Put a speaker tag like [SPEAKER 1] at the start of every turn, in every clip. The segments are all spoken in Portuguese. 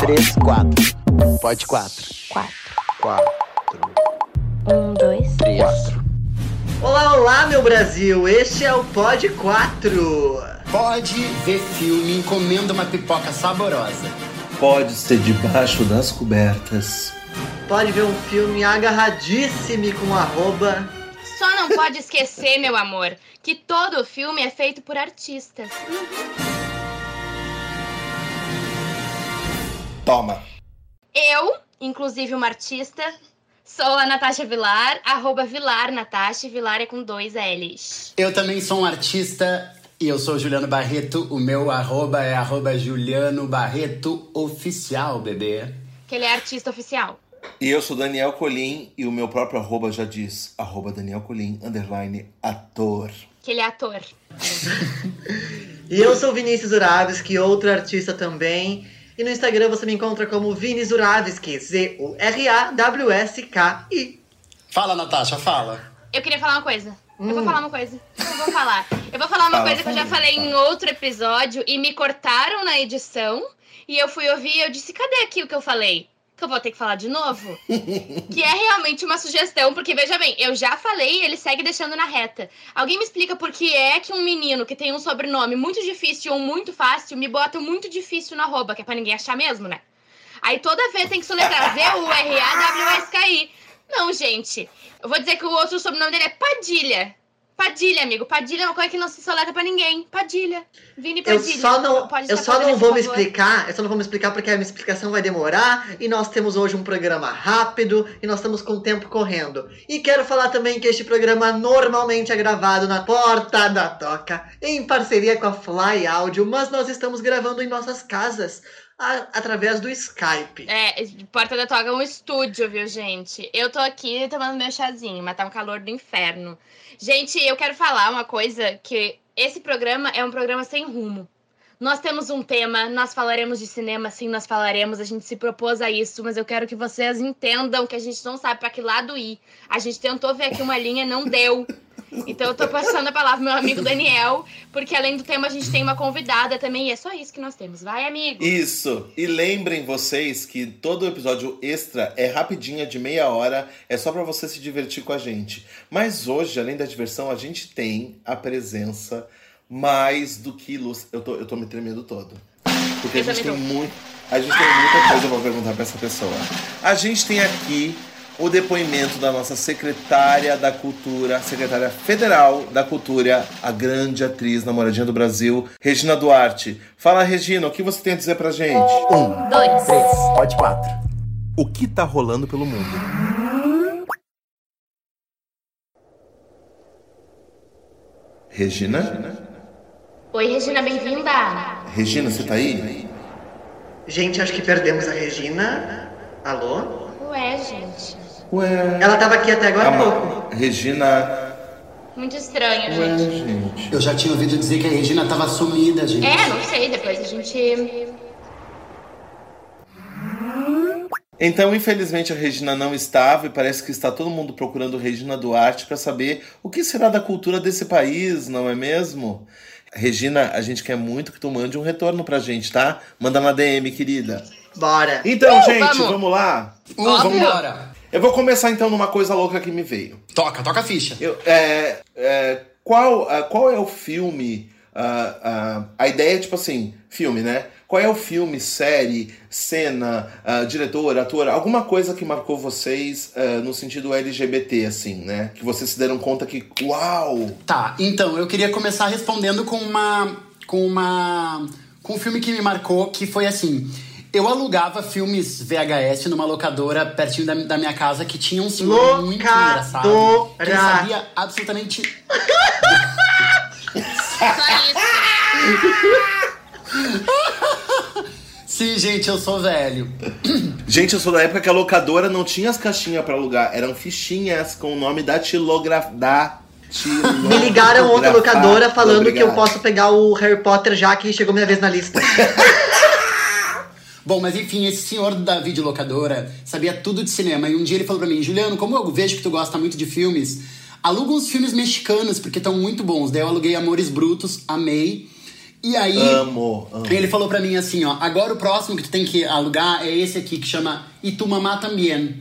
[SPEAKER 1] três, quatro. Pode quatro.
[SPEAKER 2] Quatro.
[SPEAKER 1] Quatro.
[SPEAKER 2] Um, dois.
[SPEAKER 1] Três.
[SPEAKER 3] Quatro. Olá, olá, meu Brasil! Este é o Pod 4.
[SPEAKER 4] Pode ver filme encomenda uma pipoca saborosa.
[SPEAKER 5] Pode ser debaixo das cobertas.
[SPEAKER 3] Pode ver um filme agarradíssimo com arroba.
[SPEAKER 2] Só não pode esquecer, meu amor, que todo filme é feito por artistas.
[SPEAKER 5] Toma.
[SPEAKER 2] Eu, inclusive uma artista, sou a Natasha Vilar, arroba Vilar Natasha, Vilar é com dois L's.
[SPEAKER 4] Eu também sou um artista e eu sou Juliano Barreto. O meu arroba é arroba Juliano Barreto Oficial, bebê.
[SPEAKER 2] Que ele é artista oficial.
[SPEAKER 5] E eu sou Daniel Colim e o meu próprio arroba já diz arroba Daniel Colim, underline ator.
[SPEAKER 2] Que ele é ator.
[SPEAKER 3] E eu sou Vinícius Uravski, outro artista também. E no Instagram você me encontra como Vinis Uravski, Z-U-R-A-W-S-K-I.
[SPEAKER 4] Fala, Natasha, fala.
[SPEAKER 2] Eu queria falar uma coisa. Eu
[SPEAKER 3] Hum.
[SPEAKER 2] vou falar uma coisa. Eu vou falar. Eu vou falar uma
[SPEAKER 5] Fala,
[SPEAKER 2] coisa que eu já
[SPEAKER 5] fala.
[SPEAKER 2] falei em outro episódio e me cortaram na edição. E eu fui ouvir e eu disse, cadê aqui o que eu falei? Que eu vou ter que falar de novo? que é realmente uma sugestão, porque veja bem, eu já falei e ele segue deixando na reta. Alguém me explica por que é que um menino que tem um sobrenome muito difícil ou muito fácil me bota muito difícil na arroba, que é pra ninguém achar mesmo, né? Aí toda vez tem que soletrar Z-U-R-A-W-S-K-I. Não, gente. Eu vou dizer que o outro sobrenome dele é Padilha. Padilha, amigo. Padilha é uma coisa que não se soletra pra ninguém. Padilha. Vini
[SPEAKER 3] Eu
[SPEAKER 2] Padilha.
[SPEAKER 3] só não, eu só não vou me
[SPEAKER 2] favor.
[SPEAKER 3] explicar, eu só não vou me explicar porque a minha explicação vai demorar e nós temos hoje um programa rápido e nós estamos com o tempo correndo. E quero falar também que este programa normalmente é gravado na Porta da Toca, em parceria com a Fly Áudio, mas nós estamos gravando em nossas casas a- através do Skype.
[SPEAKER 2] É, Porta da Toga é um estúdio, viu, gente? Eu tô aqui tomando meu chazinho, mas tá um calor do inferno. Gente, eu quero falar uma coisa que esse programa é um programa sem rumo. Nós temos um tema, nós falaremos de cinema, sim, nós falaremos, a gente se propôs a isso, mas eu quero que vocês entendam que a gente não sabe pra que lado ir. A gente tentou ver aqui uma linha, não deu. Então eu tô passando a palavra pro meu amigo Daniel, porque além do tema a gente tem uma convidada também, e é só isso que nós temos. Vai, amigo!
[SPEAKER 5] Isso. E lembrem vocês que todo episódio extra é rapidinho, é de meia hora, é só pra você se divertir com a gente. Mas hoje, além da diversão, a gente tem a presença mais do que luz. Eu tô, eu tô me tremendo todo. Porque a
[SPEAKER 2] Eu
[SPEAKER 5] gente tem muito. A gente tem muita coisa pra perguntar pra essa pessoa. A gente tem aqui o depoimento da nossa secretária da Cultura, secretária federal da Cultura, a grande atriz namoradinha do Brasil, Regina Duarte. Fala, Regina, o que você tem a dizer pra gente?
[SPEAKER 1] Um,
[SPEAKER 2] Dois.
[SPEAKER 1] três. Pode quatro.
[SPEAKER 5] O que tá rolando pelo mundo? Regina?
[SPEAKER 2] Oi, Regina, bem-vinda!
[SPEAKER 5] Regina, você tá aí?
[SPEAKER 3] Gente, acho que perdemos a Regina. Alô?
[SPEAKER 2] Ué, gente.
[SPEAKER 5] Ué.
[SPEAKER 3] Ela tava aqui até agora há
[SPEAKER 5] Calma.
[SPEAKER 3] pouco.
[SPEAKER 5] Regina.
[SPEAKER 2] Muito estranho,
[SPEAKER 5] Ué,
[SPEAKER 2] gente.
[SPEAKER 5] gente.
[SPEAKER 4] Eu já tinha ouvido dizer que a Regina tava sumida, gente.
[SPEAKER 2] É, não sei, depois a gente.
[SPEAKER 5] Então, infelizmente, a Regina não estava e parece que está todo mundo procurando Regina Duarte para saber o que será da cultura desse país, não é mesmo? Regina, a gente quer muito que tu mande um retorno pra gente, tá? Manda na DM, querida.
[SPEAKER 3] Bora.
[SPEAKER 5] Então,
[SPEAKER 2] Uh,
[SPEAKER 5] gente,
[SPEAKER 2] vamos.
[SPEAKER 5] vamos lá?
[SPEAKER 4] Uh,
[SPEAKER 2] Óbvio.
[SPEAKER 4] vambora.
[SPEAKER 5] Eu vou começar então numa coisa louca que me veio.
[SPEAKER 4] Toca, toca a ficha.
[SPEAKER 5] Eu, é, é, qual, ah, qual é o filme? ah, ah, a ideia é tipo assim, filme, né? Qual é o filme, série, cena, ah, diretor, ator, alguma coisa que marcou vocês no sentido LGBT, assim, né? Que vocês se deram conta que, uau!
[SPEAKER 4] Tá, então, eu queria começar respondendo com uma. com uma. com um filme que me marcou, que foi assim. Eu alugava filmes VHS numa locadora pertinho da, da minha casa que tinha um senhor muito engraçado. Que
[SPEAKER 3] Locadora.
[SPEAKER 4] sabia absolutamente.
[SPEAKER 2] Só isso.
[SPEAKER 4] Sim, gente, eu sou velho.
[SPEAKER 5] Gente, eu sou da época que a locadora não tinha as caixinhas pra alugar, eram fichinhas com o nome da tilografia. Da
[SPEAKER 3] Me ligaram outra locadora falando que eu
[SPEAKER 5] Obrigado.
[SPEAKER 3] posso pegar o Harry Potter já que chegou minha vez na lista.
[SPEAKER 4] Bom, mas enfim, esse senhor da videolocadora sabia tudo de cinema. E um dia ele falou pra mim, Juliano, como eu vejo que tu gosta muito de filmes, aluga uns filmes mexicanos, porque estão muito bons. Daí eu aluguei Amores Brutos, amei. E aí,
[SPEAKER 5] Amo, amo.
[SPEAKER 4] ele falou pra mim assim, ó, agora o próximo que tu tem que alugar é esse aqui que chama E tu mamá também.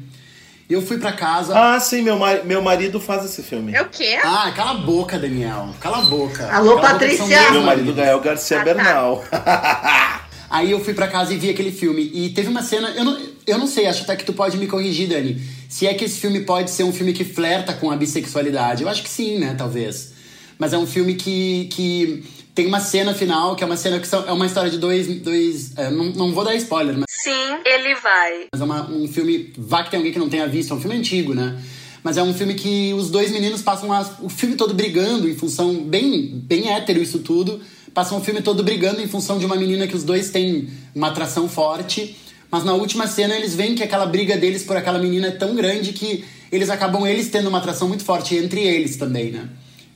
[SPEAKER 4] Eu fui pra casa.
[SPEAKER 5] Ah, sim, meu, ma- meu marido faz esse filme.
[SPEAKER 2] É o quê?
[SPEAKER 4] Ah, cala a boca, Daniel. Cala a boca.
[SPEAKER 3] Alô,
[SPEAKER 4] Cala boca
[SPEAKER 3] Patrícia!
[SPEAKER 4] meus
[SPEAKER 5] Meu marido. Gael Garcia
[SPEAKER 2] Ah, tá.
[SPEAKER 5] Bernal.
[SPEAKER 4] Aí eu fui pra casa e vi aquele filme. E teve uma cena. Eu não, eu não sei, acho até que tu pode me corrigir, Dani. Se é que esse filme pode ser um filme que flerta com a bissexualidade. Eu acho que sim, né? Talvez. Mas é um filme que, que tem uma cena final, que é uma cena que são, é uma história de dois. dois é, não, não vou dar spoiler, mas
[SPEAKER 6] Sim, ele vai.
[SPEAKER 4] mas é uma- um filme. Vá que tem alguém que não tenha visto, é um filme antigo, né? Mas é um filme que os dois meninos passam a- o filme todo brigando em função. Bem, bem hétero isso tudo. Passam o filme todo brigando em função de uma menina que os dois têm uma atração forte. Mas na última cena eles veem que aquela briga deles por aquela menina é tão grande que eles acabam eles tendo uma atração muito forte entre eles também, né?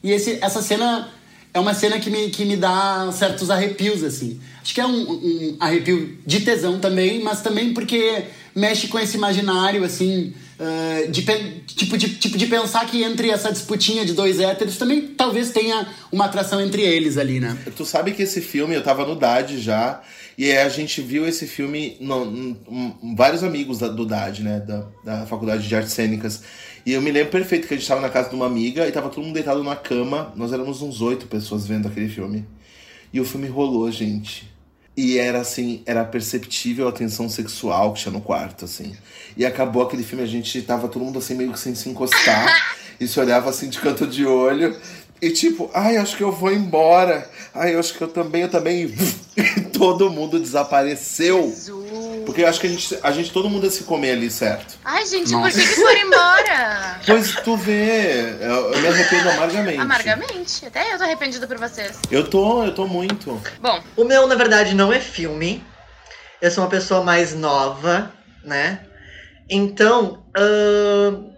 [SPEAKER 4] E esse, essa cena é uma cena que me, que me dá certos arrepios, assim. Acho que é um, um arrepio de tesão também, mas também porque mexe com esse imaginário, assim, ah, de, tipo, de, tipo de pensar que entre essa disputinha de dois héteros também talvez tenha uma atração entre eles ali, né?
[SPEAKER 5] Tu sabe que esse filme, eu tava no DAD já, e a gente viu esse filme, no, no- vários amigos da- do DAD, né, da, da Faculdade de Artes Cênicas, e eu me lembro perfeito que a gente tava na casa de uma amiga e tava todo mundo deitado na cama, nós éramos uns oito pessoas vendo aquele filme. E o filme rolou, gente. E era assim, era perceptível a tensão sexual que tinha no quarto, assim. E acabou aquele filme, a gente tava todo mundo assim, meio que sem se encostar. e se olhava assim de canto de olho. E tipo, ai, acho que eu vou embora. Ai, acho que eu também, eu também. E todo mundo desapareceu.
[SPEAKER 2] Jesus.
[SPEAKER 5] Porque eu acho que a gente, a gente todo mundo ia se comer ali, certo?
[SPEAKER 2] Ai, gente,
[SPEAKER 4] Nossa.
[SPEAKER 2] por que, que foram embora?
[SPEAKER 5] Pois tu vê, eu, eu me arrependo amargamente.
[SPEAKER 2] Amargamente. Até eu tô arrependida por vocês.
[SPEAKER 5] Eu tô, eu tô muito.
[SPEAKER 2] Bom,
[SPEAKER 3] O meu, na verdade, não é filme. Eu sou uma pessoa mais nova, né? Então, ahn,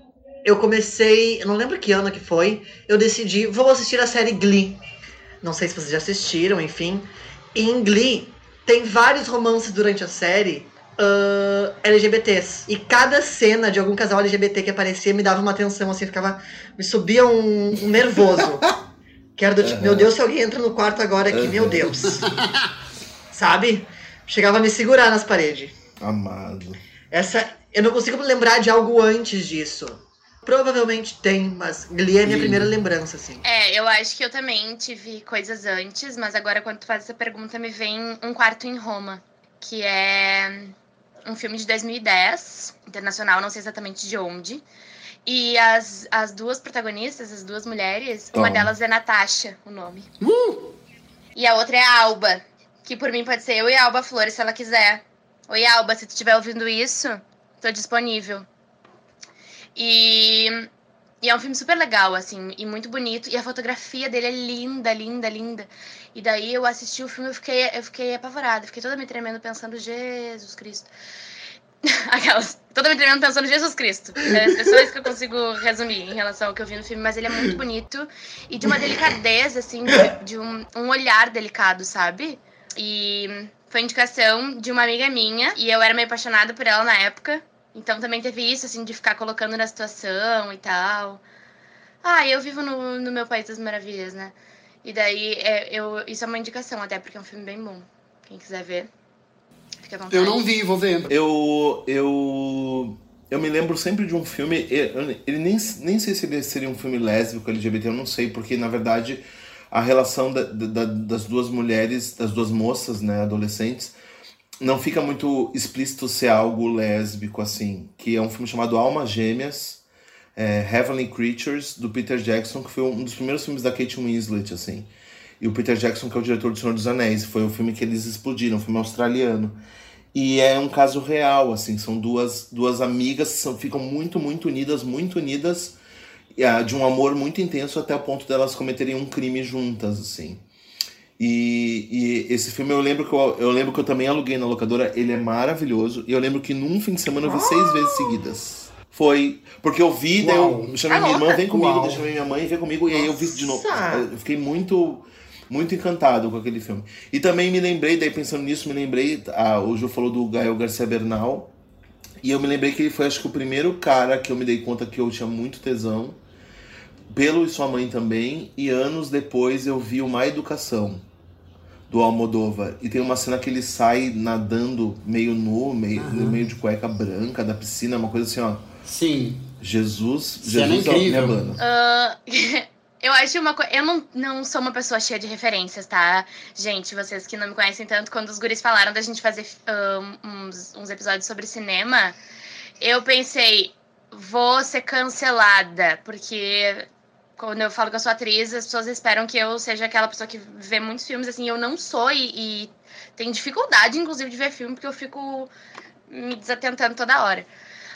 [SPEAKER 3] eu comecei. Eu não lembro que ano que foi. Eu decidi, vou assistir a série Glee. Não sei se vocês já assistiram, enfim. E em Glee tem vários romances durante a série ahn, LGBTs. E cada cena de algum casal LGBT que aparecia me dava uma atenção, assim, ficava. Me subia um, um nervoso. Que era do tipo,
[SPEAKER 5] Aham.
[SPEAKER 3] meu Deus, se alguém entra no quarto agora aqui, meu
[SPEAKER 5] Aham.
[SPEAKER 3] Deus. Sabe? Chegava a me segurar nas paredes.
[SPEAKER 5] Amado.
[SPEAKER 3] Essa. Eu não consigo me lembrar de algo antes disso. Provavelmente tem, mas Glee é a minha
[SPEAKER 4] Ih.
[SPEAKER 3] primeira lembrança, assim.
[SPEAKER 2] é, eu acho que eu também tive coisas antes, mas agora quando tu faz essa pergunta me vem Um Quarto em Roma, que é um filme de 2010, internacional, não sei exatamente de onde. E as, as duas protagonistas, as duas mulheres, uma
[SPEAKER 5] Toma.
[SPEAKER 2] delas é Natasha, o nome. E a outra é a Alba, que por mim pode ser eu e a Alba Flores, se ela quiser. Oi, Alba, se tu estiver ouvindo isso, tô disponível. E, e é um filme super legal, assim, e muito bonito. E a fotografia dele é linda, linda, linda. E daí eu assisti o filme e fiquei, eu fiquei apavorada. Fiquei toda me tremendo pensando, Jesus Cristo. Aquelas. Toda me tremendo pensando, Jesus Cristo. É as pessoas que eu consigo resumir em relação ao que eu vi no filme. Mas ele é muito bonito e de uma delicadeza, assim, de, de um, um olhar delicado, sabe? E foi indicação de uma amiga minha. E eu era meio apaixonada por ela na época. Então também teve isso, assim, de ficar colocando na situação e tal. Ah, eu vivo no, no meu País das Maravilhas, né? E daí, é, eu, isso é uma indicação até, porque é um filme bem bom. Quem quiser ver, fica à vontade.
[SPEAKER 4] Eu não vi, vou ver.
[SPEAKER 5] Eu. Eu. Eu me lembro sempre de um filme. Ele, nem, nem sei se ele seria um filme lésbico, LGBT, eu não sei, porque na verdade a relação da- da- das duas mulheres, das duas moças, né, adolescentes, não fica muito explícito ser algo lésbico, assim. Que é um filme chamado Almas Gêmeas, é, Heavenly Creatures, do Peter Jackson, que foi um dos primeiros filmes da Kate Winslet, assim. E o Peter Jackson, que é o diretor do Senhor dos Anéis, foi o filme que eles explodiram, um filme australiano. E é um caso real, assim, são duas, duas amigas são, ficam muito, muito unidas, muito unidas, ah, de um amor muito intenso até o ponto delas cometerem um crime juntas, assim. E, e esse filme eu lembro, que eu, eu lembro que eu também aluguei na locadora, ele é maravilhoso, e eu lembro que num fim de semana eu vi seis vezes seguidas. Foi, porque eu vi, daí
[SPEAKER 4] Uau.
[SPEAKER 5] eu chamei minha irmã,
[SPEAKER 2] louca.
[SPEAKER 5] vem comigo,
[SPEAKER 4] Uau.
[SPEAKER 5] daí eu chamei minha mãe, vem comigo, e aí eu vi de novo.
[SPEAKER 3] Nossa.
[SPEAKER 5] Eu fiquei muito muito encantado com aquele filme. E também me lembrei, daí pensando nisso, me lembrei, ah, o Ju falou do Gael Garcia Bernal, e eu me lembrei que ele foi, acho que, o primeiro cara que eu me dei conta que eu tinha muito tesão, pelo e sua mãe também, e anos depois eu vi o Má Educação, do Almodóvar. E tem uma cena que ele sai nadando meio nu, meio, no meio de cueca branca da piscina, uma coisa assim, ó.
[SPEAKER 4] Sim.
[SPEAKER 5] Jesus,
[SPEAKER 4] Cena
[SPEAKER 5] Jesus,
[SPEAKER 4] incrível.
[SPEAKER 5] minha banda.
[SPEAKER 2] Ah, eu acho uma coisa. Eu não, não sou uma pessoa cheia de referências, tá? Gente, vocês que não me conhecem tanto, quando os guris falaram da gente fazer ah, uns, uns episódios sobre cinema, eu pensei, vou ser cancelada, porque quando eu falo que eu sou atriz, as pessoas esperam que eu seja aquela pessoa que vê muitos filmes, assim, eu não sou e, e tenho dificuldade, inclusive, de ver filme, porque eu fico me desatentando toda hora.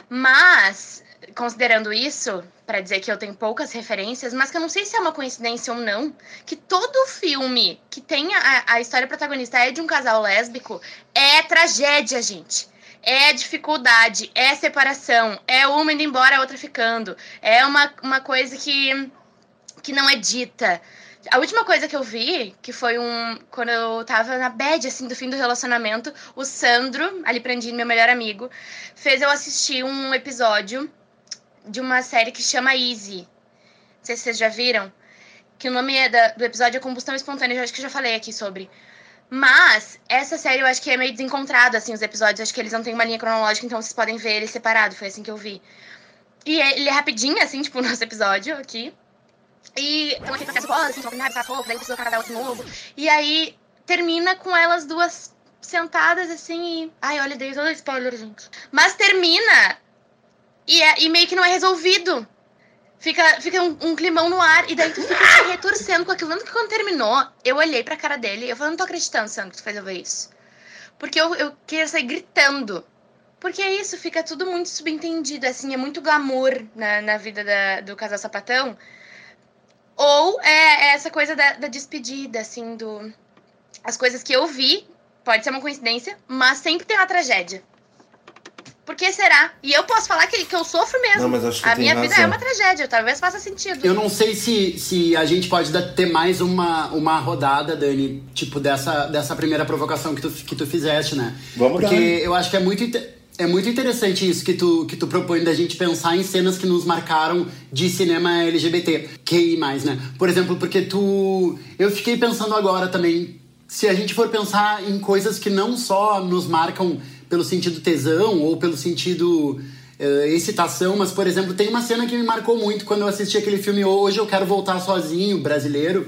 [SPEAKER 2] Mas, considerando isso, pra dizer que eu tenho poucas referências, mas que eu não sei se é uma coincidência ou não, que todo filme que tem a, a história protagonista é de um casal lésbico, é tragédia, gente. É dificuldade, é separação, é uma indo embora, a outra ficando. É uma, uma coisa que, que não é dita. A última coisa que eu vi, que foi um. Quando eu tava na bad, assim, do fim do relacionamento, o Sandro, ali Prandini, meu melhor amigo, fez eu assistir um episódio de uma série que chama Easy. Não sei se vocês já viram. Que o nome é da- do episódio é Combustão Espontânea, eu acho que eu já falei aqui sobre. Mas, essa série eu acho que é meio desencontrada, assim, os episódios. Acho que eles não têm uma linha cronológica, então vocês podem ver ele separado. Foi assim que eu vi. E ele é rapidinho, assim, tipo, o nosso episódio aqui. E estão aqui pra escola, assim, combinado pra fogo, daí precisa cara dar outro novo. E aí termina com elas duas sentadas assim e. Ai, olha, dei todo spoiler, gente. Mas termina e, é, e meio que não é resolvido. Fica, fica um, um climão no ar, e daí tu fica se retorcendo com aquilo. Tanto que quando terminou, eu olhei pra cara dele e eu falei, não tô acreditando, Sandro, que tu fez eu ver isso. Porque eu, eu queria sair gritando. Porque é isso, fica tudo muito subentendido, assim, é muito glamour na, na vida da- do casal sapatão. Ou é, é essa coisa da, da despedida, assim, do. As coisas que eu vi, pode ser uma coincidência, mas sempre tem uma tragédia. Por que será? E eu posso falar que, que eu sofro mesmo.
[SPEAKER 5] Não, mas acho que
[SPEAKER 2] a
[SPEAKER 5] tem
[SPEAKER 2] minha vida
[SPEAKER 5] razão.
[SPEAKER 2] é uma tragédia, talvez faça sentido.
[SPEAKER 4] Eu não sei se, se a gente pode ter mais uma, uma rodada, Dani, tipo, dessa, dessa primeira provocação que tu, que tu fizeste, né?
[SPEAKER 5] Vamos
[SPEAKER 4] Porque
[SPEAKER 5] dar.
[SPEAKER 4] eu acho que é muito, inte- é muito interessante isso que tu, que tu propõe da gente pensar em cenas que nos marcaram de cinema LGBT, QI+, né? Por exemplo, porque tu... Eu fiquei pensando agora também, se a gente for pensar em coisas que não só nos marcam pelo sentido tesão ou pelo sentido eh, excitação, mas, por exemplo, tem uma cena que me marcou muito quando eu assisti aquele filme Hoje Eu Quero Voltar Sozinho, brasileiro,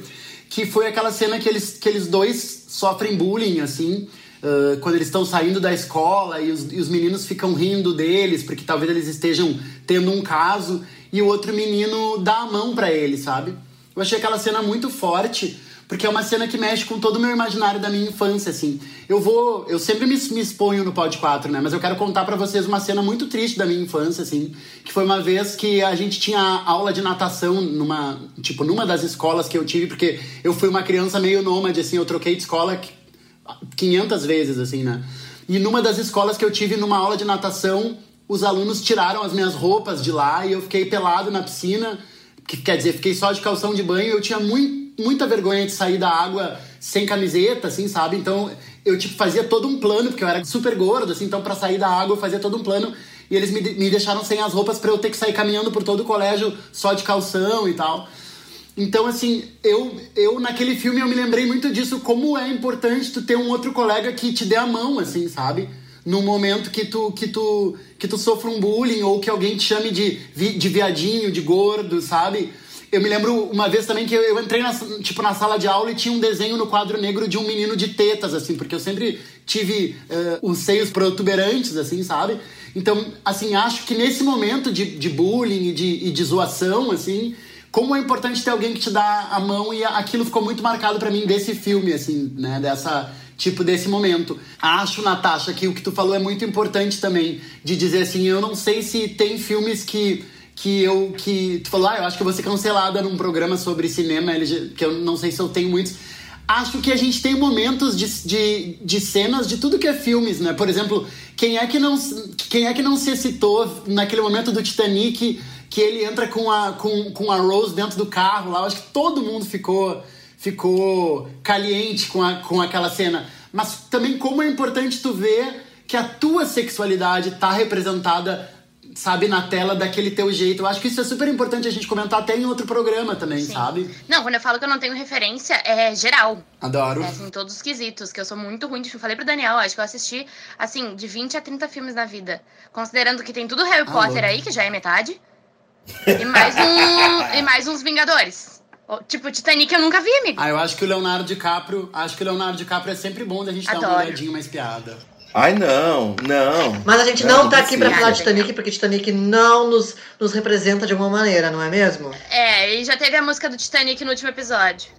[SPEAKER 4] que foi aquela cena que eles, que eles dois sofrem bullying, assim, ah, quando eles estão saindo da escola e os, e os meninos ficam rindo deles, porque talvez eles estejam tendo um caso, e o outro menino dá a mão pra ele, sabe? Eu achei aquela cena muito forte, porque é uma cena que mexe com todo o meu imaginário da minha infância, assim. Eu vou. Eu sempre me, me exponho no Pod 4, né? Mas eu quero contar pra vocês uma cena muito triste da minha infância, assim. Que foi uma vez que a gente tinha aula de natação numa. Tipo, numa das escolas que eu tive, porque eu fui uma criança meio nômade, assim, eu troquei de escola 500 vezes, assim, né? E numa das escolas que eu tive numa aula de natação, os alunos tiraram as minhas roupas de lá e eu fiquei pelado na piscina. Que, quer dizer, fiquei só de calção de banho. Eu tinha mui- muita vergonha de sair da água sem camiseta, assim, sabe? Então eu, tipo, fazia todo um plano, porque eu era super gordo, assim, então pra sair da água eu fazia todo um plano. E eles me, me deixaram sem as roupas pra eu ter que sair caminhando por todo o colégio só de calção e tal. Então, assim, eu, eu naquele filme eu me lembrei muito disso, como é importante tu ter um outro colega que te dê a mão, assim, sabe? No momento que tu, que tu, que tu sofra um bullying ou que alguém te chame de, de viadinho, de gordo, sabe? Eu me lembro uma vez também que eu, eu entrei na, tipo, na sala de aula e tinha um desenho no quadro negro de um menino de tetas, assim, porque eu sempre tive eh, os seios protuberantes, assim, sabe? Então, assim, acho que nesse momento de, de bullying e de, e de zoação, assim, como é importante ter alguém que te dá a mão e aquilo ficou muito marcado pra mim desse filme, assim, né? Dessa, tipo, desse momento. Acho, Natasha, que o que tu falou é muito importante também, de dizer assim, eu não sei se tem filmes que que eu que tu falou, ah, eu acho que eu vou ser cancelada num programa sobre cinema que eu não sei se eu tenho muitos. Acho que a gente tem momentos de, de, de cenas de tudo que é filmes, né? Por exemplo, quem é que não quem é que não se excitou naquele momento do Titanic que ele entra com a com, com a Rose dentro do carro lá? Eu acho que todo mundo ficou ficou caliente com, a, com aquela cena. Mas também como é importante tu ver que a tua sexualidade tá representada sabe, na tela daquele teu jeito. Eu acho que isso é super importante a gente comentar até em outro programa também,
[SPEAKER 2] Sim.
[SPEAKER 4] sabe?
[SPEAKER 2] Não, quando eu falo que eu não tenho referência, é geral.
[SPEAKER 4] Adoro.
[SPEAKER 2] É, assim, todos os quesitos, que eu sou muito ruim de filme. Falei pro Daniel, acho que eu assisti, assim, de 20 a 30 filmes na vida. Considerando que tem tudo Harry
[SPEAKER 4] Ah,
[SPEAKER 2] Potter aí, que já é metade. E mais, um, e mais uns Vingadores. O- Tipo, Titanic eu nunca vi, amigo.
[SPEAKER 4] Ah, eu acho que o Leonardo DiCaprio, acho que o Leonardo DiCaprio é sempre bom da gente dar uma
[SPEAKER 2] Adoro.
[SPEAKER 4] olhadinha mais piada.
[SPEAKER 5] Ai, não, não.
[SPEAKER 3] Mas a gente não
[SPEAKER 5] não
[SPEAKER 3] tá aqui pra
[SPEAKER 5] precisa.
[SPEAKER 3] falar de Titanic, porque Titanic não nos, nos representa de alguma maneira, não é mesmo?
[SPEAKER 2] É, e já teve a música do Titanic no último episódio.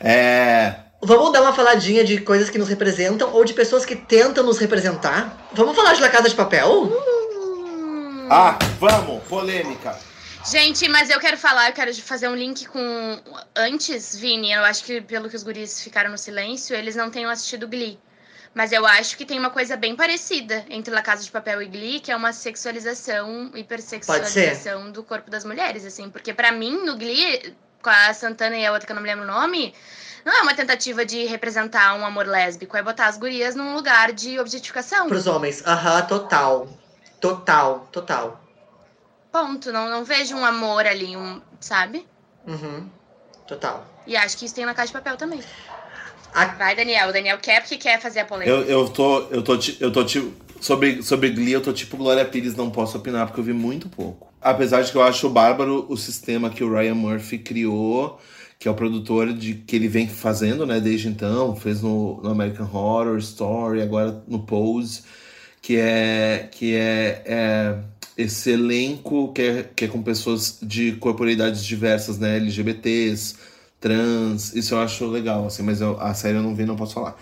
[SPEAKER 5] É.
[SPEAKER 3] Vamos dar uma faladinha de coisas que nos representam ou de pessoas que tentam nos representar? Vamos falar de La Casa de Papel?
[SPEAKER 2] Hum.
[SPEAKER 5] Ah, vamos, polêmica.
[SPEAKER 2] Gente, mas eu quero falar, eu quero fazer um link com. Antes, Vini, eu acho que pelo que os guris ficaram no silêncio, eles não tenham assistido Glee. Mas eu acho que tem uma coisa bem parecida entre La Casa de Papel e Glee, que é uma sexualização, hipersexualização do corpo das mulheres, assim. Porque pra mim, no Glee, com a Santana e a outra que eu não me lembro o nome, não é uma tentativa de representar um amor lésbico, é botar as gurias num lugar de objetificação.
[SPEAKER 3] Pros homens. Aham, total. Total, total.
[SPEAKER 2] Ponto. Não, não vejo um amor ali, um, sabe?
[SPEAKER 3] Uhum. Total.
[SPEAKER 2] E acho que isso tem na Casa de Papel também.
[SPEAKER 3] A-
[SPEAKER 2] Vai, Daniel. O Daniel quer porque quer fazer a polêmica.
[SPEAKER 5] Eu, eu tô. Eu tô, eu tô tipo. Sobre, sobre Glee, eu tô tipo Glória Pires, não posso opinar, porque eu vi muito pouco. Apesar de que eu acho bárbaro o sistema que o Ryan Murphy criou, que é o produtor de que ele vem fazendo, né, desde então, fez no, no American Horror Story, agora no Pose, que é que é, é esse elenco que é, que é com pessoas de corporeidades diversas, né, LGBTs, trans, isso eu acho legal, assim, mas eu- a série eu não vi, não posso falar.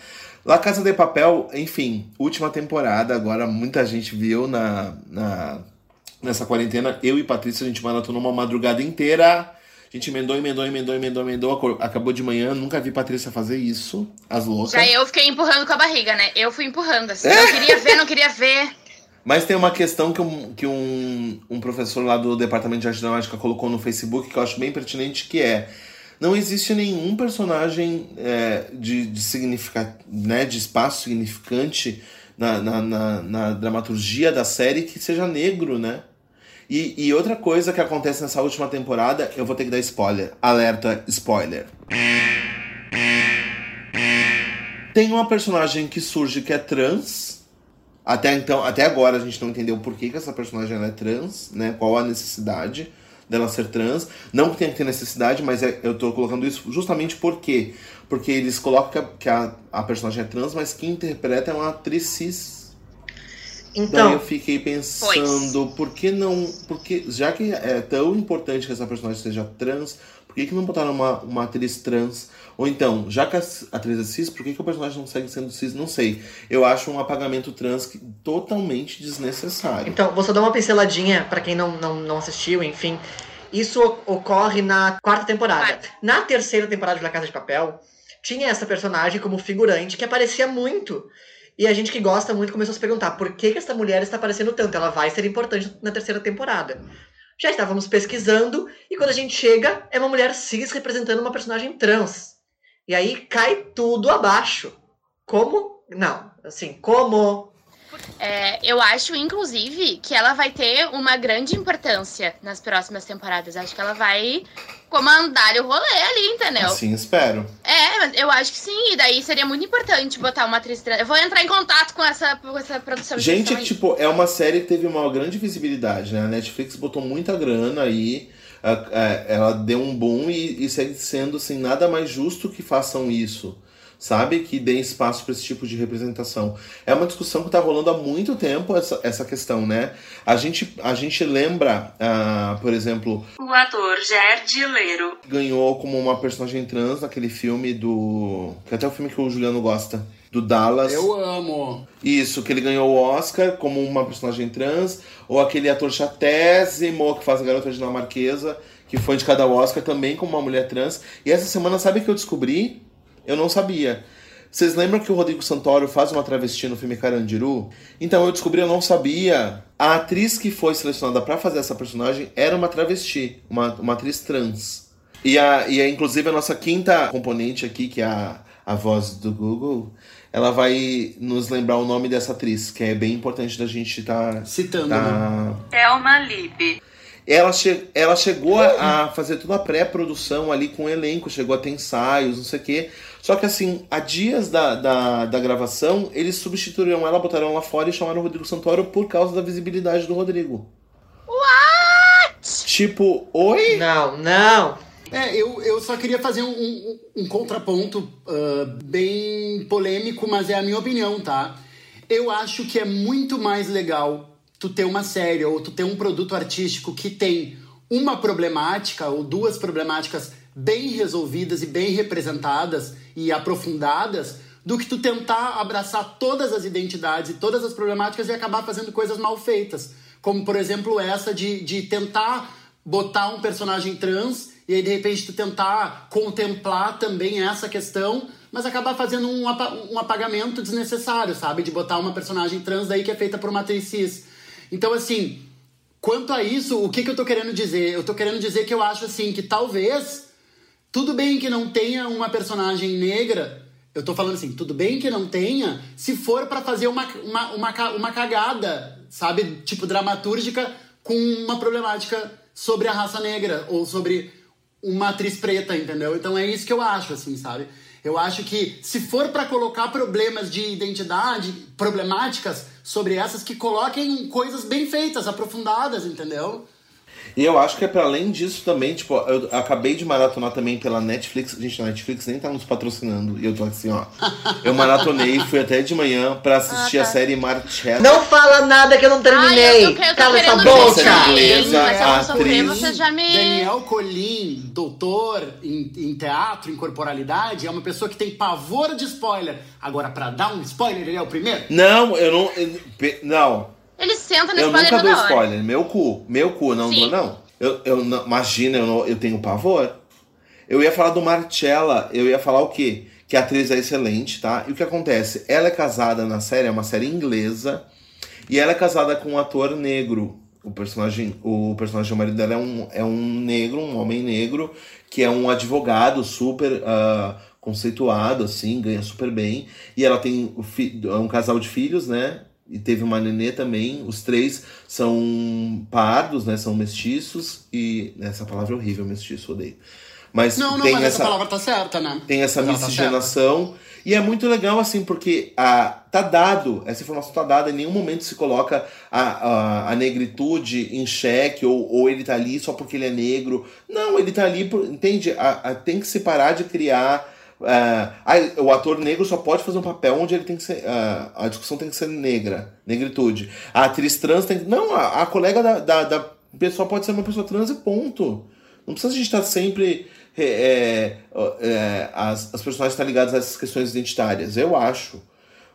[SPEAKER 5] La Casa de Papel, enfim, última temporada, agora muita gente viu na, na nessa quarentena. Eu e Patrícia, a gente maratonou uma madrugada inteira. A gente emendou, emendou, emendou, emendou, emendou. Acabou de manhã, nunca vi Patrícia fazer isso. As loucas.
[SPEAKER 2] Já eu fiquei empurrando com a barriga, né? Eu fui empurrando, assim. Não queria ver, não queria ver.
[SPEAKER 5] Mas tem uma questão que, um, que um, um professor lá do Departamento de Arte Dramática colocou no Facebook que eu acho bem pertinente, que é não existe nenhum personagem é, de, de, significa, né, de espaço significante na, na, na, na dramaturgia da série que seja negro, né? E, e outra coisa que acontece nessa última temporada, eu vou ter que dar spoiler. Alerta, spoiler. Tem uma personagem que surge que é trans. Até então, até agora a gente não entendeu por que, que essa personagem é trans, né? Qual a necessidade dela ser trans. Não que tenha que ter necessidade, mas é- eu tô colocando isso justamente por quê? Porque eles colocam que a, que a, a personagem é trans, mas quem interpreta é uma atriz cis. Daí eu
[SPEAKER 3] Então,
[SPEAKER 5] fiquei pensando, por que não. Porque, já que é tão importante que essa personagem seja trans, por que, que não botaram uma, uma atriz trans? Ou então, já que a atriz é cis, por que, que o personagem não segue sendo cis? Não sei. Eu acho um apagamento trans que- totalmente desnecessário.
[SPEAKER 3] então, vou só dar uma pinceladinha pra quem não, não, não assistiu, enfim. Isso ocorre na quarta temporada.
[SPEAKER 2] Quarta.
[SPEAKER 3] Na terceira temporada de La Casa de Papel, tinha essa personagem como figurante que aparecia muito. E a gente que gosta muito começou a se perguntar por que, que essa mulher está aparecendo tanto? Ela vai ser importante na terceira temporada. Já estávamos pesquisando e quando a gente chega, é uma mulher cis representando uma personagem trans. E aí cai tudo abaixo. Como? Não, assim, como?
[SPEAKER 2] É, eu acho, inclusive, que ela vai ter uma grande importância nas próximas temporadas. Acho que ela vai comandar o rolê ali, entendeu?
[SPEAKER 5] Assim espero.
[SPEAKER 2] É, mas eu acho que sim. E daí seria muito importante botar uma atriz trans. Eu vou entrar em contato com essa, com essa produção
[SPEAKER 5] Gente, tipo, é uma série que teve uma grande visibilidade, né? A Netflix botou muita grana aí, a- a- ela deu um boom e, e segue sendo, assim, nada mais justo que façam isso. Sabe? Que deem espaço para esse tipo de representação. É uma discussão que tá rolando há muito tempo, essa, essa questão, né? A gente, a gente lembra, ah, por exemplo,
[SPEAKER 6] O ator Gerd Leiro
[SPEAKER 5] ganhou como uma personagem trans naquele filme do. Que é até o filme que o Juliano gosta. Do Dallas.
[SPEAKER 4] Eu amo.
[SPEAKER 5] Isso, que ele ganhou o Oscar como uma personagem trans, ou aquele ator chatésimo que faz a garota dinamarquesa, que foi indicado ao Oscar também como uma mulher trans. E essa semana, sabe o que eu descobri? Eu não sabia. Vocês lembram que o Rodrigo Santoro faz uma travesti no filme Carandiru? Então eu descobri, eu não sabia. A atriz que foi selecionada pra fazer essa personagem era uma travesti, uma, uma atriz trans. E, a, e a, inclusive a nossa quinta componente aqui, que é a, a voz do Google, ela vai nos lembrar o nome dessa atriz, que é bem importante da gente estar.
[SPEAKER 4] Citando, né?
[SPEAKER 5] tá...
[SPEAKER 6] Thelma Lib.
[SPEAKER 5] Ela, che ela chegou a, a fazer toda a pré-produção ali com o elenco, chegou a ter ensaios, não sei o quê. Só que assim, a dias da, da, da gravação, eles substituíram ela, botaram ela fora e chamaram o Rodrigo Santoro por causa da visibilidade do Rodrigo. What? Tipo, oi?
[SPEAKER 3] Não, não.
[SPEAKER 4] É, eu, eu só queria fazer um, um, um contraponto ah, bem polêmico, mas é a minha opinião, tá? Eu acho que é muito mais legal tu ter uma série ou tu ter um produto artístico que tem uma problemática ou duas problemáticas bem resolvidas e bem representadas e aprofundadas do que tu tentar abraçar todas as identidades e todas as problemáticas e acabar fazendo coisas mal feitas. Como, por exemplo, essa de, de tentar botar um personagem trans e aí, de repente, tu tentar contemplar também essa questão, mas acabar fazendo um, um apagamento desnecessário, sabe? De botar uma personagem trans daí que é feita por uma atriz cis. Então, assim, quanto a isso, o que, que eu tô querendo dizer? Eu tô querendo dizer que eu acho, assim, que talvez tudo bem que não tenha uma personagem negra. Eu tô falando assim, tudo bem que não tenha, se for para fazer uma, uma, uma, uma cagada, sabe? Tipo, dramatúrgica com uma problemática sobre a raça negra ou sobre uma atriz preta, entendeu? Então é isso que eu acho, assim, sabe? Eu acho que se for para colocar problemas de identidade, problemáticas sobre essas, que coloquem coisas bem feitas, aprofundadas, entendeu?
[SPEAKER 5] E eu acho que é pra além disso também, tipo, eu acabei de maratonar também pela Netflix. Gente, a Netflix nem tá nos patrocinando. E eu tô assim, ó. Eu maratonei, fui até de manhã pra assistir
[SPEAKER 2] Ah,
[SPEAKER 5] a
[SPEAKER 2] tá.
[SPEAKER 5] série Marcella.
[SPEAKER 3] Não fala nada que eu não terminei.
[SPEAKER 2] Ai, eu tô, eu tô
[SPEAKER 3] Cala essa boca.
[SPEAKER 5] inglesa,
[SPEAKER 2] mas sofrer,
[SPEAKER 5] atriz.
[SPEAKER 2] você já me...
[SPEAKER 4] Daniel Colim, doutor em, em teatro, em corporalidade, é uma pessoa que tem pavor de spoiler. Agora, pra dar um spoiler, ele é o primeiro?
[SPEAKER 5] Não, eu não. eu- não,
[SPEAKER 2] senta no
[SPEAKER 5] eu
[SPEAKER 2] spoiler
[SPEAKER 5] nunca
[SPEAKER 2] toda
[SPEAKER 5] dou
[SPEAKER 2] hora.
[SPEAKER 5] spoiler. Meu cu, meu cu, não
[SPEAKER 2] Sim.
[SPEAKER 5] dou, não. Eu, eu não- imagina, eu, não- eu tenho pavor. Eu ia falar do Marcella, eu ia falar o quê? Que a atriz é excelente, tá? E o que acontece? Ela é casada na série, é uma série inglesa, e ela é casada com um ator negro. O personagem, o personagem do marido dela é um, é um negro, um homem negro, que é um advogado super ah, conceituado, assim, ganha super bem. E ela tem fi- um casal de filhos, né? E teve uma nenê também. Os três são pardos, né? São mestiços. E essa palavra é horrível, mestiço, odeio. Mas
[SPEAKER 4] Não, não,
[SPEAKER 5] tem
[SPEAKER 4] mas essa,
[SPEAKER 5] essa,
[SPEAKER 4] palavra tá certa, né?
[SPEAKER 5] tem essa
[SPEAKER 4] Mas tá
[SPEAKER 5] miscigenação. e é muito legal, assim, porque a, tá dado, essa informação tá dada, em nenhum momento se coloca a, a, a negritude em xeque, ou, ou ele tá ali só porque ele é negro. Não, ele tá ali, por, entende? A, a- tem que se parar de criar. Ah, o ator negro só pode fazer um papel onde ele tem que ser. ah, a discussão tem que ser negra, negritude. A atriz trans tem. Não, a, a colega da, da, da pessoa pode ser uma pessoa trans e ponto. Não precisa a gente estar sempre. é, é, é, as, as personagens estar ligadas a essas questões identitárias. Eu acho.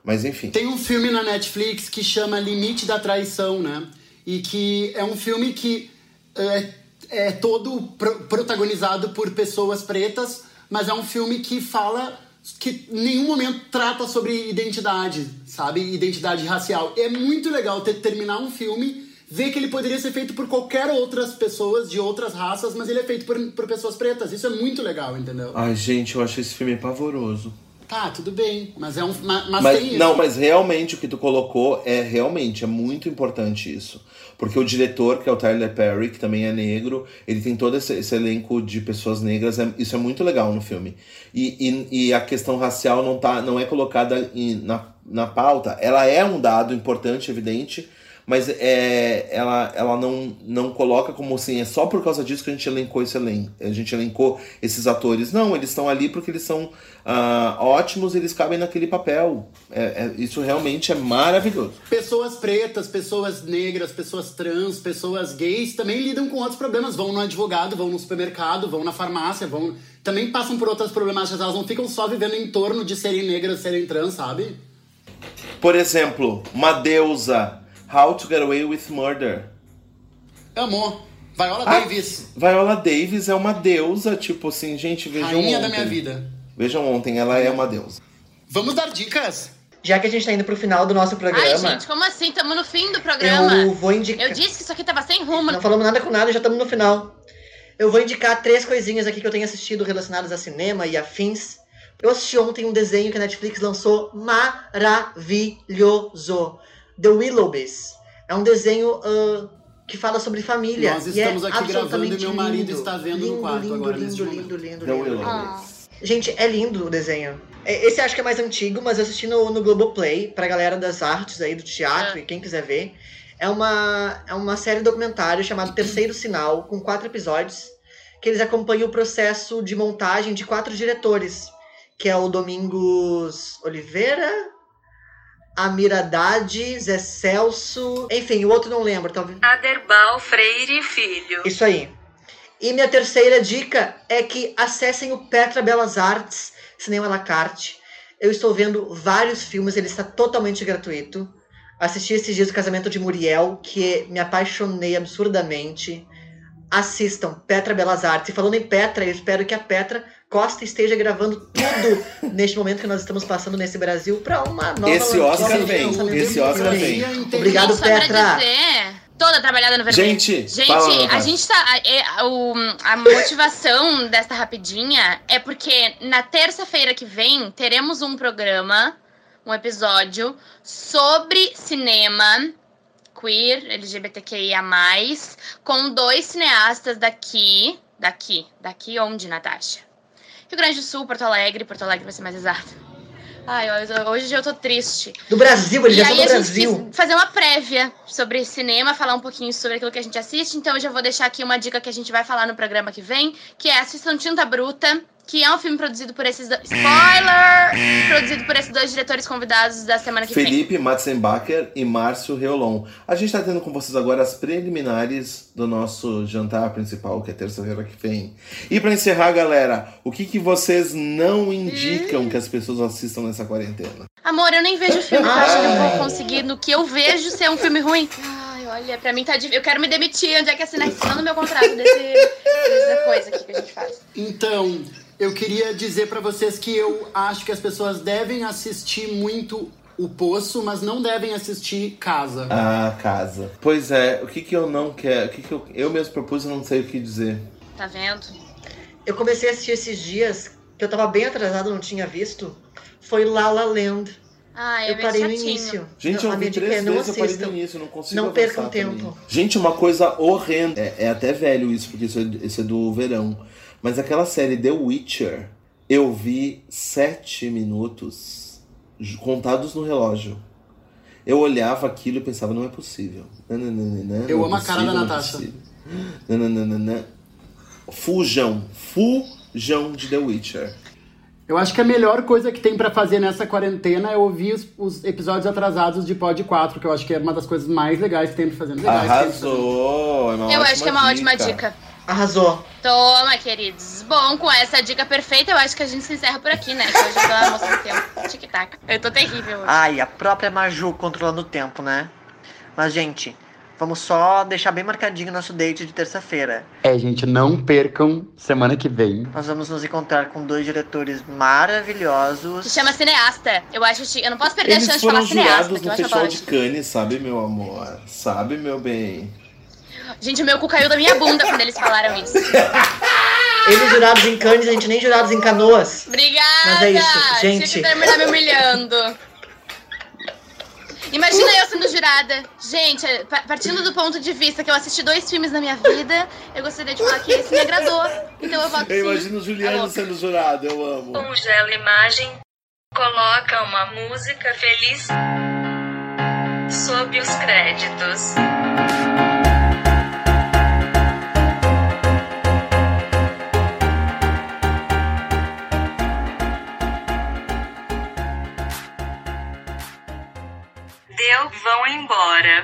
[SPEAKER 5] Mas enfim.
[SPEAKER 4] Tem um filme na Netflix que chama Limite da Traição, né? E que é um filme que é, é todo pro- protagonizado por pessoas pretas, mas é um filme que fala que em nenhum momento trata sobre identidade, sabe? Identidade racial. É muito legal ter terminar um filme, ver que ele poderia ser feito por qualquer outras pessoas de outras raças, mas ele é feito por, por pessoas pretas. Isso é muito legal, entendeu?
[SPEAKER 5] Ai, gente, eu achei esse filme pavoroso.
[SPEAKER 4] Tá, tudo bem, mas é um ma- mas,
[SPEAKER 5] Mas,
[SPEAKER 4] tem isso.
[SPEAKER 5] não, mas realmente o que tu colocou é realmente, é muito importante isso. Porque o diretor, que é o Tyler Perry, que também é negro, ele tem todo esse, esse elenco de pessoas negras, é- isso é muito legal no filme. E, e, e a questão racial não, tá, não é colocada em- na, na pauta. Ela é um dado importante, evidente, mas é, ela, ela não, não coloca como assim, é só por causa disso que a gente elencou esse elenco. A gente elencou esses atores. Não, eles estão ali porque eles são ah, ótimos, eles cabem naquele papel. É, é- isso realmente é maravilhoso.
[SPEAKER 4] Pessoas pretas, pessoas negras, pessoas trans, pessoas gays também lidam com outros problemas. Vão no advogado, vão no supermercado, vão na farmácia, vão. Também passam por outras problemáticas. Elas não ficam só vivendo em torno de serem negras, serem trans, sabe?
[SPEAKER 5] Por exemplo, uma deusa. How to Get Away with Murder.
[SPEAKER 4] Amor. Viola
[SPEAKER 5] Ah,
[SPEAKER 4] Davis,
[SPEAKER 5] Viola Davis é uma deusa, tipo assim, gente, vejam
[SPEAKER 4] rainha da
[SPEAKER 5] ontem.
[SPEAKER 4] minha vida.
[SPEAKER 5] Vejam ontem, ela é uma deusa.
[SPEAKER 4] Vamos dar dicas?
[SPEAKER 3] Já que a gente tá indo pro final do nosso programa,
[SPEAKER 2] Ai, gente, como assim? Tamo no fim do programa.
[SPEAKER 3] eu vou indicar.
[SPEAKER 2] Eu disse que isso aqui tava sem rumo.
[SPEAKER 3] Não falamos nada com nada, já estamos no final. Eu vou indicar três coisinhas aqui que eu tenho assistido relacionadas a cinema e afins. Eu assisti ontem um desenho que a Netflix lançou maravilhoso. The Willoughbys. É um desenho ah, que fala sobre família.
[SPEAKER 4] Nós
[SPEAKER 3] e é
[SPEAKER 4] estamos aqui gravando e meu marido
[SPEAKER 3] lindo.
[SPEAKER 4] está vendo no
[SPEAKER 3] lindo,
[SPEAKER 4] quarto
[SPEAKER 3] lindo,
[SPEAKER 4] agora,
[SPEAKER 3] lindo, lindo, lindo,
[SPEAKER 5] The
[SPEAKER 3] lindo, lindo.
[SPEAKER 5] Willoughbys.
[SPEAKER 3] Gente, é lindo o desenho. É, Esse acho que é mais antigo, mas eu assisti no, no Globoplay, pra galera das artes aí, do teatro,
[SPEAKER 2] Ah.
[SPEAKER 3] e quem quiser ver. É uma, é uma série documentário chamada Terceiro Sinal, com quatro episódios, que eles acompanham o processo de montagem de quatro diretores, que é o Domingos Oliveira, Amir Haddad, Zé Celso, enfim, o outro não lembro, talvez.
[SPEAKER 6] Aderbal Freire Filho.
[SPEAKER 3] Isso aí. E minha terceira dica é que acessem o Petra Belas Artes, Cinema la carte. Eu estou vendo vários filmes, ele está totalmente gratuito. Assisti esses dias o Casamento de Muriel, que me apaixonei absurdamente. Assistam Petra Belas Artes. E falando em Petra, eu espero que a Petra Costa esteja gravando tudo neste momento que nós estamos passando nesse Brasil para uma nova
[SPEAKER 5] Esse Oscar vem, esse Oscar vem.
[SPEAKER 3] Obrigado,
[SPEAKER 2] só
[SPEAKER 3] Petra.
[SPEAKER 2] dizer, toda trabalhada no vermelho.
[SPEAKER 5] Gente,
[SPEAKER 2] Gente,
[SPEAKER 5] fala,
[SPEAKER 2] a gente tá. a- é, o- a motivação desta rapidinha é porque na terça-feira que vem teremos um programa, um episódio, sobre cinema queer, LGBTQIA, com dois cineastas daqui. Daqui. Daqui onde, Natasha? Rio Grande do Sul, Porto Alegre, Porto Alegre vai ser mais exato. Ai, hoje- eu tô triste.
[SPEAKER 3] Do Brasil, eles
[SPEAKER 2] E
[SPEAKER 3] já são
[SPEAKER 2] aí
[SPEAKER 3] do Brasil.
[SPEAKER 2] fazer uma prévia sobre cinema, falar um pouquinho sobre aquilo que a gente assiste. Então eu já vou deixar aqui uma dica que a gente vai falar no programa que vem, que é assistam Tinta Bruta, que é um filme produzido por esses dois... Spoiler! Produzido por esses dois diretores convidados da semana que vem.
[SPEAKER 5] Felipe Matzenbacher e Márcio Reolon. A gente tá tendo com vocês agora as preliminares do nosso jantar principal, que é terça-feira que vem. E pra encerrar, galera, o que, que vocês não indicam que as pessoas assistam nessa quarentena?
[SPEAKER 2] Amor, eu nem vejo filme, eu acho que eu vou conseguir, no que eu vejo, ser um filme ruim. Ai, olha, pra mim tá difícil. Eu quero me demitir, onde é que assina no meu contrato desse, dessa coisa aqui que a gente faz.
[SPEAKER 4] Então, eu queria dizer pra vocês que eu acho que as pessoas devem assistir muito O Poço, mas não devem assistir Casa.
[SPEAKER 5] Ah, casa. Pois é, o que, que eu não quero? O que, que eu, eu mesmo propus e não sei o que dizer.
[SPEAKER 2] Tá vendo?
[SPEAKER 3] Eu comecei a assistir esses dias, que eu tava bem atrasado, não tinha visto. Foi La La Land.
[SPEAKER 2] Ai, é
[SPEAKER 3] eu parei no
[SPEAKER 2] chatinho.
[SPEAKER 3] início.
[SPEAKER 5] Gente,
[SPEAKER 3] Não,
[SPEAKER 5] eu vi três
[SPEAKER 3] é não
[SPEAKER 5] vezes, eu parei no início, não consigo
[SPEAKER 3] Não percam
[SPEAKER 5] também.
[SPEAKER 3] tempo.
[SPEAKER 5] Gente, uma coisa horrenda. É, é até velho isso, porque isso é, isso é do verão. Mas aquela série The Witcher, eu vi sete minutos contados no relógio. Eu olhava aquilo e pensava, não é possível. Nananana,
[SPEAKER 4] Eu
[SPEAKER 5] não é
[SPEAKER 4] amo a cara
[SPEAKER 5] possível,
[SPEAKER 4] da
[SPEAKER 5] não é
[SPEAKER 4] Natasha.
[SPEAKER 5] possível. Fujam, fujam de The Witcher.
[SPEAKER 4] Eu acho que a melhor coisa que tem pra fazer nessa quarentena é ouvir os, os episódios atrasados de Pod 4, que eu acho que é uma das coisas mais legais que tem pra fazer. Legais que tem pra fazer.
[SPEAKER 5] Arrasou! É uma
[SPEAKER 2] Eu acho que é uma ótima dica.
[SPEAKER 3] Arrasou.
[SPEAKER 2] Toma, queridos. Bom, com essa dica perfeita, eu acho que a gente se encerra por aqui, né? Que hoje eu tô na moça do tempo. Tic-tac. Eu tô terrível hoje.
[SPEAKER 3] Ai, a própria Maju controlando o tempo, né? Mas, gente, vamos só deixar bem marcadinho o nosso date de terça-feira.
[SPEAKER 4] É, gente, não percam semana que vem.
[SPEAKER 3] Nós vamos nos encontrar com dois diretores
[SPEAKER 2] Se
[SPEAKER 3] maravilhosos.
[SPEAKER 2] chama cineasta. Eu acho que eu não posso perder a
[SPEAKER 5] Eles
[SPEAKER 2] chance de falar
[SPEAKER 5] foram
[SPEAKER 2] cineasta,
[SPEAKER 5] jurados
[SPEAKER 2] que eu
[SPEAKER 5] no
[SPEAKER 2] a
[SPEAKER 5] Festival de Cannes, sabe, meu amor? Sabe, meu bem?
[SPEAKER 2] Gente, o meu cu caiu da minha bunda quando eles falaram isso.
[SPEAKER 3] Eles jurados em Cannes, a gente nem jurados em Canoas.
[SPEAKER 2] Obrigada!
[SPEAKER 3] Mas é isso, gente.
[SPEAKER 2] Tinha que terminar me humilhando. Imagina eu sendo jurada. Gente, pa- partindo do ponto de vista que eu assisti dois filmes na minha vida, eu gostaria de falar que esse me agradou. Então eu voto
[SPEAKER 5] Eu
[SPEAKER 2] sim.
[SPEAKER 5] imagino o Juliano
[SPEAKER 2] louco.
[SPEAKER 5] sendo jurado, eu amo.
[SPEAKER 6] Congela imagem. Coloca uma música feliz sob os créditos. Embora.